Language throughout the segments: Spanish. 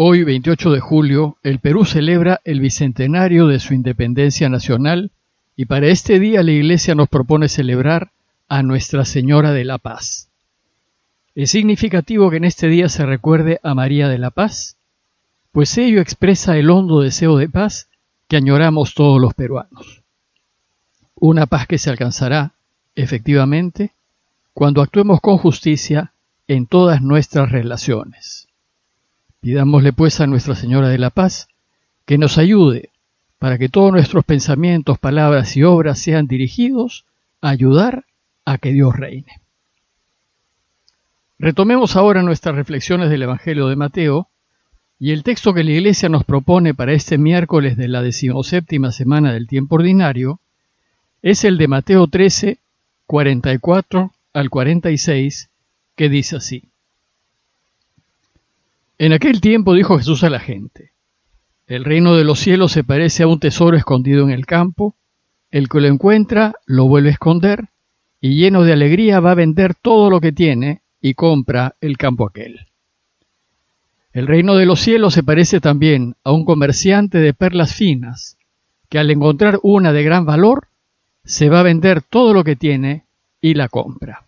Hoy, 28 de julio, el Perú celebra el bicentenario de su independencia nacional y para este día la Iglesia nos propone celebrar a Nuestra Señora de la Paz. Es significativo que en este día se recuerde a María de la Paz, pues ello expresa el hondo deseo de paz que añoramos todos los peruanos. Una paz que se alcanzará, efectivamente, cuando actuemos con justicia en todas nuestras relaciones. Pidámosle pues a Nuestra Señora de la Paz que nos ayude para que todos nuestros pensamientos, palabras y obras sean dirigidos a ayudar a que Dios reine. Retomemos ahora nuestras reflexiones del Evangelio de Mateo y el texto que la Iglesia nos propone para este miércoles de la decimoséptima semana del tiempo ordinario es el de Mateo 13, 44 al 46, que dice así. En aquel tiempo dijo Jesús a la gente, El reino de los cielos se parece a un tesoro escondido en el campo, el que lo encuentra lo vuelve a esconder, y lleno de alegría va a vender todo lo que tiene y compra el campo aquel. El reino de los cielos se parece también a un comerciante de perlas finas, que al encontrar una de gran valor, se va a vender todo lo que tiene y la compra.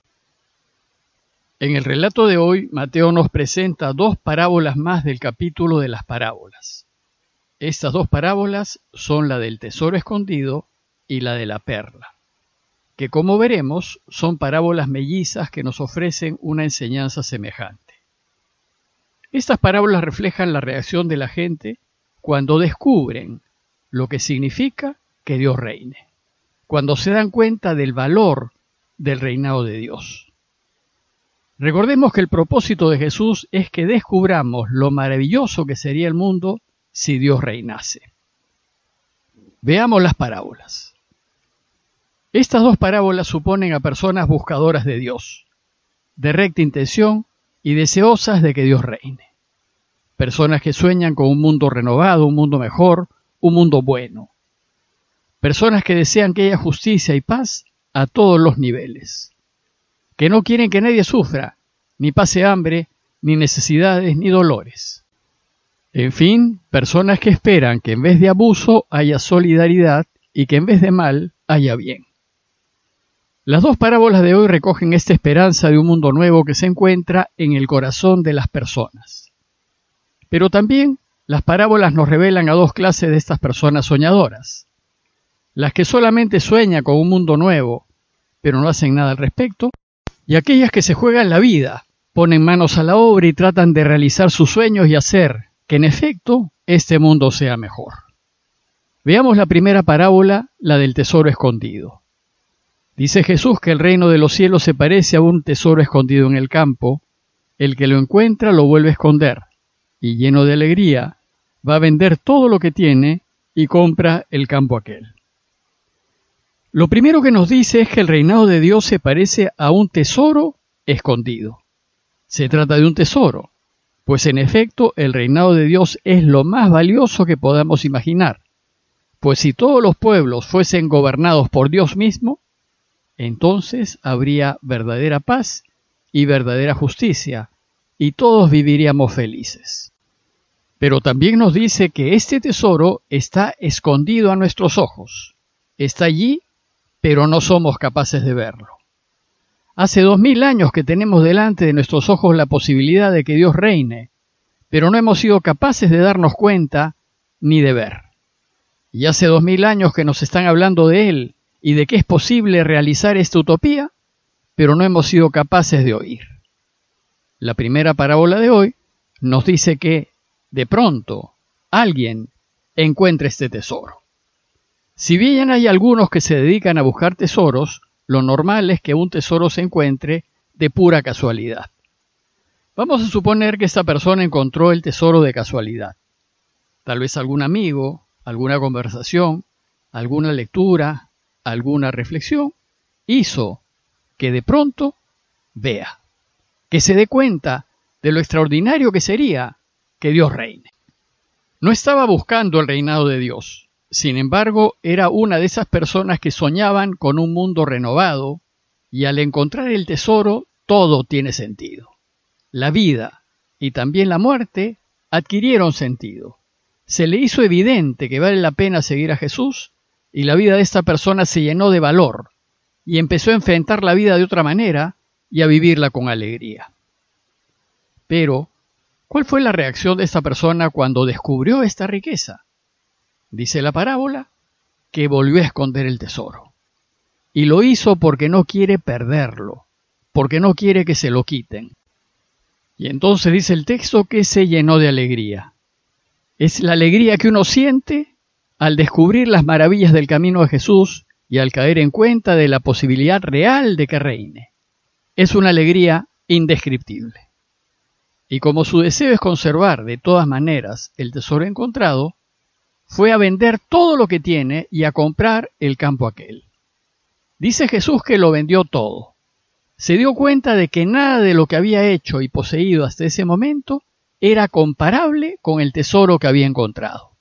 En el relato de hoy, Mateo nos presenta dos parábolas más del capítulo de las parábolas. Estas dos parábolas son la del tesoro escondido y la de la perla, que como veremos son parábolas mellizas que nos ofrecen una enseñanza semejante. Estas parábolas reflejan la reacción de la gente cuando descubren lo que significa que Dios reine, cuando se dan cuenta del valor del reinado de Dios. Recordemos que el propósito de Jesús es que descubramos lo maravilloso que sería el mundo si Dios reinase. Veamos las parábolas. Estas dos parábolas suponen a personas buscadoras de Dios, de recta intención y deseosas de que Dios reine. Personas que sueñan con un mundo renovado, un mundo mejor, un mundo bueno. Personas que desean que haya justicia y paz a todos los niveles que no quieren que nadie sufra, ni pase hambre, ni necesidades, ni dolores. En fin, personas que esperan que en vez de abuso haya solidaridad y que en vez de mal haya bien. Las dos parábolas de hoy recogen esta esperanza de un mundo nuevo que se encuentra en el corazón de las personas. Pero también las parábolas nos revelan a dos clases de estas personas soñadoras. Las que solamente sueñan con un mundo nuevo, pero no hacen nada al respecto, y aquellas que se juegan la vida, ponen manos a la obra y tratan de realizar sus sueños y hacer que en efecto este mundo sea mejor. Veamos la primera parábola, la del tesoro escondido. Dice Jesús que el reino de los cielos se parece a un tesoro escondido en el campo, el que lo encuentra lo vuelve a esconder, y lleno de alegría va a vender todo lo que tiene y compra el campo aquel. Lo primero que nos dice es que el reinado de Dios se parece a un tesoro escondido. Se trata de un tesoro, pues en efecto el reinado de Dios es lo más valioso que podamos imaginar, pues si todos los pueblos fuesen gobernados por Dios mismo, entonces habría verdadera paz y verdadera justicia, y todos viviríamos felices. Pero también nos dice que este tesoro está escondido a nuestros ojos, está allí pero no somos capaces de verlo. Hace dos mil años que tenemos delante de nuestros ojos la posibilidad de que Dios reine, pero no hemos sido capaces de darnos cuenta ni de ver. Y hace dos mil años que nos están hablando de Él y de que es posible realizar esta utopía, pero no hemos sido capaces de oír. La primera parábola de hoy nos dice que, de pronto, alguien encuentra este tesoro. Si bien hay algunos que se dedican a buscar tesoros, lo normal es que un tesoro se encuentre de pura casualidad. Vamos a suponer que esta persona encontró el tesoro de casualidad. Tal vez algún amigo, alguna conversación, alguna lectura, alguna reflexión hizo que de pronto vea, que se dé cuenta de lo extraordinario que sería que Dios reine. No estaba buscando el reinado de Dios, sin embargo, era una de esas personas que soñaban con un mundo renovado y al encontrar el tesoro todo tiene sentido. La vida y también la muerte adquirieron sentido. Se le hizo evidente que vale la pena seguir a Jesús y la vida de esta persona se llenó de valor y empezó a enfrentar la vida de otra manera y a vivirla con alegría. Pero, ¿cuál fue la reacción de esta persona cuando descubrió esta riqueza? Dice la parábola que volvió a esconder el tesoro. Y lo hizo porque no quiere perderlo, porque no quiere que se lo quiten. Y entonces dice el texto que se llenó de alegría. Es la alegría que uno siente al descubrir las maravillas del camino de Jesús y al caer en cuenta de la posibilidad real de que reine. Es una alegría indescriptible. Y como su deseo es conservar de todas maneras el tesoro encontrado, fue a vender todo lo que tiene y a comprar el campo aquel. Dice Jesús que lo vendió todo. Se dio cuenta de que nada de lo que había hecho y poseído hasta ese momento era comparable con el tesoro que había encontrado.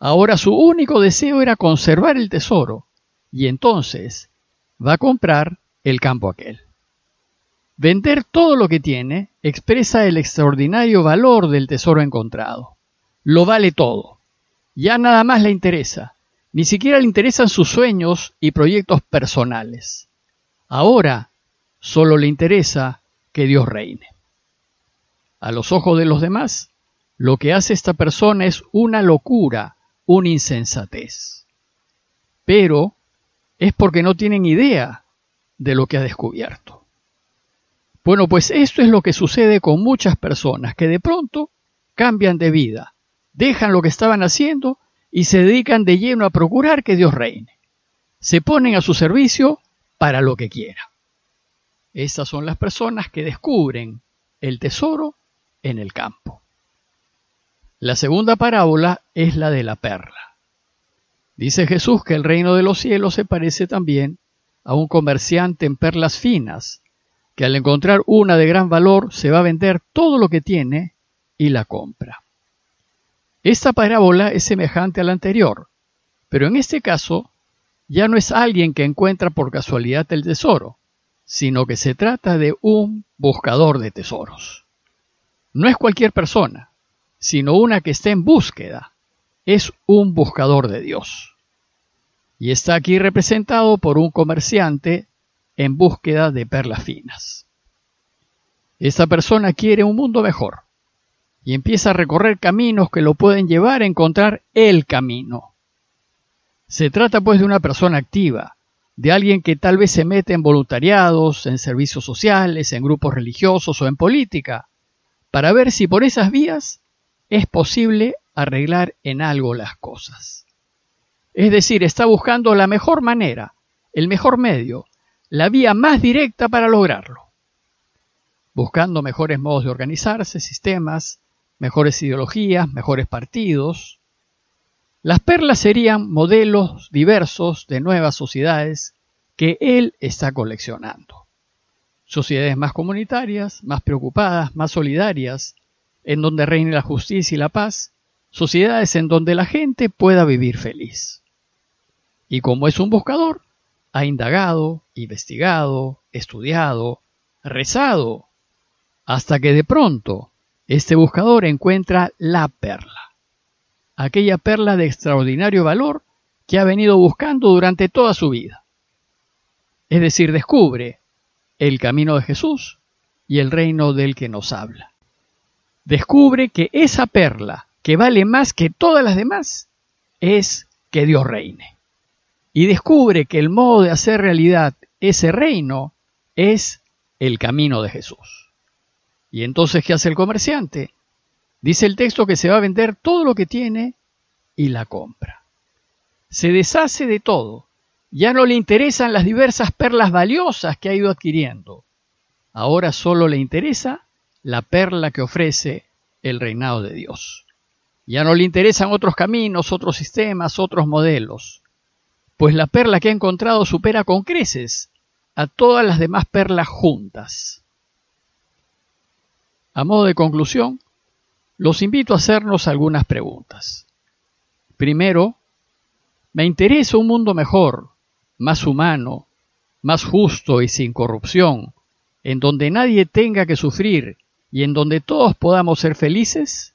Ahora su único deseo era conservar el tesoro y entonces va a comprar el campo aquel. Vender todo lo que tiene expresa el extraordinario valor del tesoro encontrado. Lo vale todo ya nada más le interesa. Ni siquiera le interesan sus sueños y proyectos personales. Ahora solo le interesa que Dios reine. A los ojos de los demás, lo que hace esta persona es una locura, una insensatez. Pero es porque no tienen idea de lo que ha descubierto. Bueno, pues esto es lo que sucede con muchas personas que de pronto cambian de vida, dejan lo que estaban haciendo y se dedican de lleno a procurar que Dios reine. Se ponen a su servicio para lo que quiera. Estas son las personas que descubren el tesoro en el campo. La segunda parábola es la de la perla. Dice Jesús que el reino de los cielos se parece también a un comerciante en perlas finas, que al encontrar una de gran valor se va a vender todo lo que tiene y la compra. Esta parábola es semejante a la anterior, pero en este caso ya no es alguien que encuentra por casualidad el tesoro, sino que se trata de un buscador de tesoros. No es cualquier persona, sino una que está en búsqueda. Es un buscador de Dios. Y está aquí representado por un comerciante en búsqueda de perlas finas. Esta persona quiere un mundo mejor y empieza a recorrer caminos que lo pueden llevar a encontrar el camino. Se trata pues de una persona activa, de alguien que tal vez se mete en voluntariados, en servicios sociales, en grupos religiosos o en política, para ver si por esas vías es posible arreglar en algo las cosas. Es decir, está buscando la mejor manera, el mejor medio, la vía más directa para lograrlo. Buscando mejores modos de organizarse, sistemas, mejores ideologías, mejores partidos. Las perlas serían modelos diversos de nuevas sociedades que él está coleccionando. Sociedades más comunitarias, más preocupadas, más solidarias, en donde reine la justicia y la paz, sociedades en donde la gente pueda vivir feliz. Y como es un buscador, ha indagado, investigado, estudiado, rezado, hasta que de pronto este buscador encuentra la perla, aquella perla de extraordinario valor que ha venido buscando durante toda su vida. Es decir, descubre el camino de Jesús y el reino del que nos habla. Descubre que esa perla, que vale más que todas las demás, es que Dios reine. Y descubre que el modo de hacer realidad ese reino es el camino de Jesús. ¿Y entonces qué hace el comerciante? Dice el texto que se va a vender todo lo que tiene y la compra. Se deshace de todo. Ya no le interesan las diversas perlas valiosas que ha ido adquiriendo. Ahora solo le interesa la perla que ofrece el reinado de Dios. Ya no le interesan otros caminos, otros sistemas, otros modelos, pues la perla que ha encontrado supera con creces a todas las demás perlas juntas. A modo de conclusión, los invito a hacernos algunas preguntas. Primero, me interesa un mundo mejor, más humano, más justo y sin corrupción, en donde nadie tenga que sufrir y en donde todos podamos ser felices?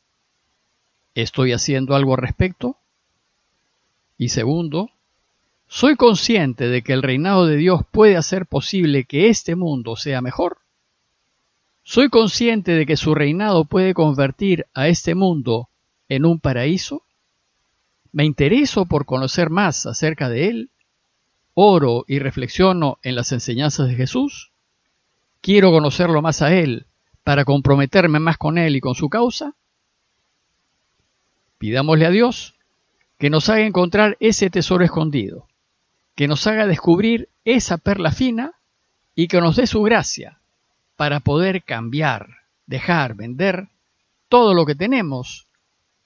¿Estoy haciendo algo al respecto? Y segundo, ¿soy consciente de que el reinado de Dios puede hacer posible que este mundo sea mejor? ¿Soy consciente de que su reinado puede convertir a este mundo en un paraíso? ¿Me intereso por conocer más acerca de él? ¿Oro y reflexiono en las enseñanzas de Jesús? ¿Quiero conocerlo más a él para comprometerme más con él y con su causa? Pidámosle a Dios que nos haga encontrar ese tesoro escondido, que nos haga descubrir esa perla fina y que nos dé su gracia para poder cambiar, dejar, vender todo lo que tenemos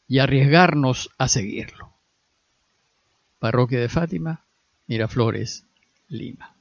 y arriesgarnos a seguirlo. Parroquia de Fátima, Miraflores, Lima.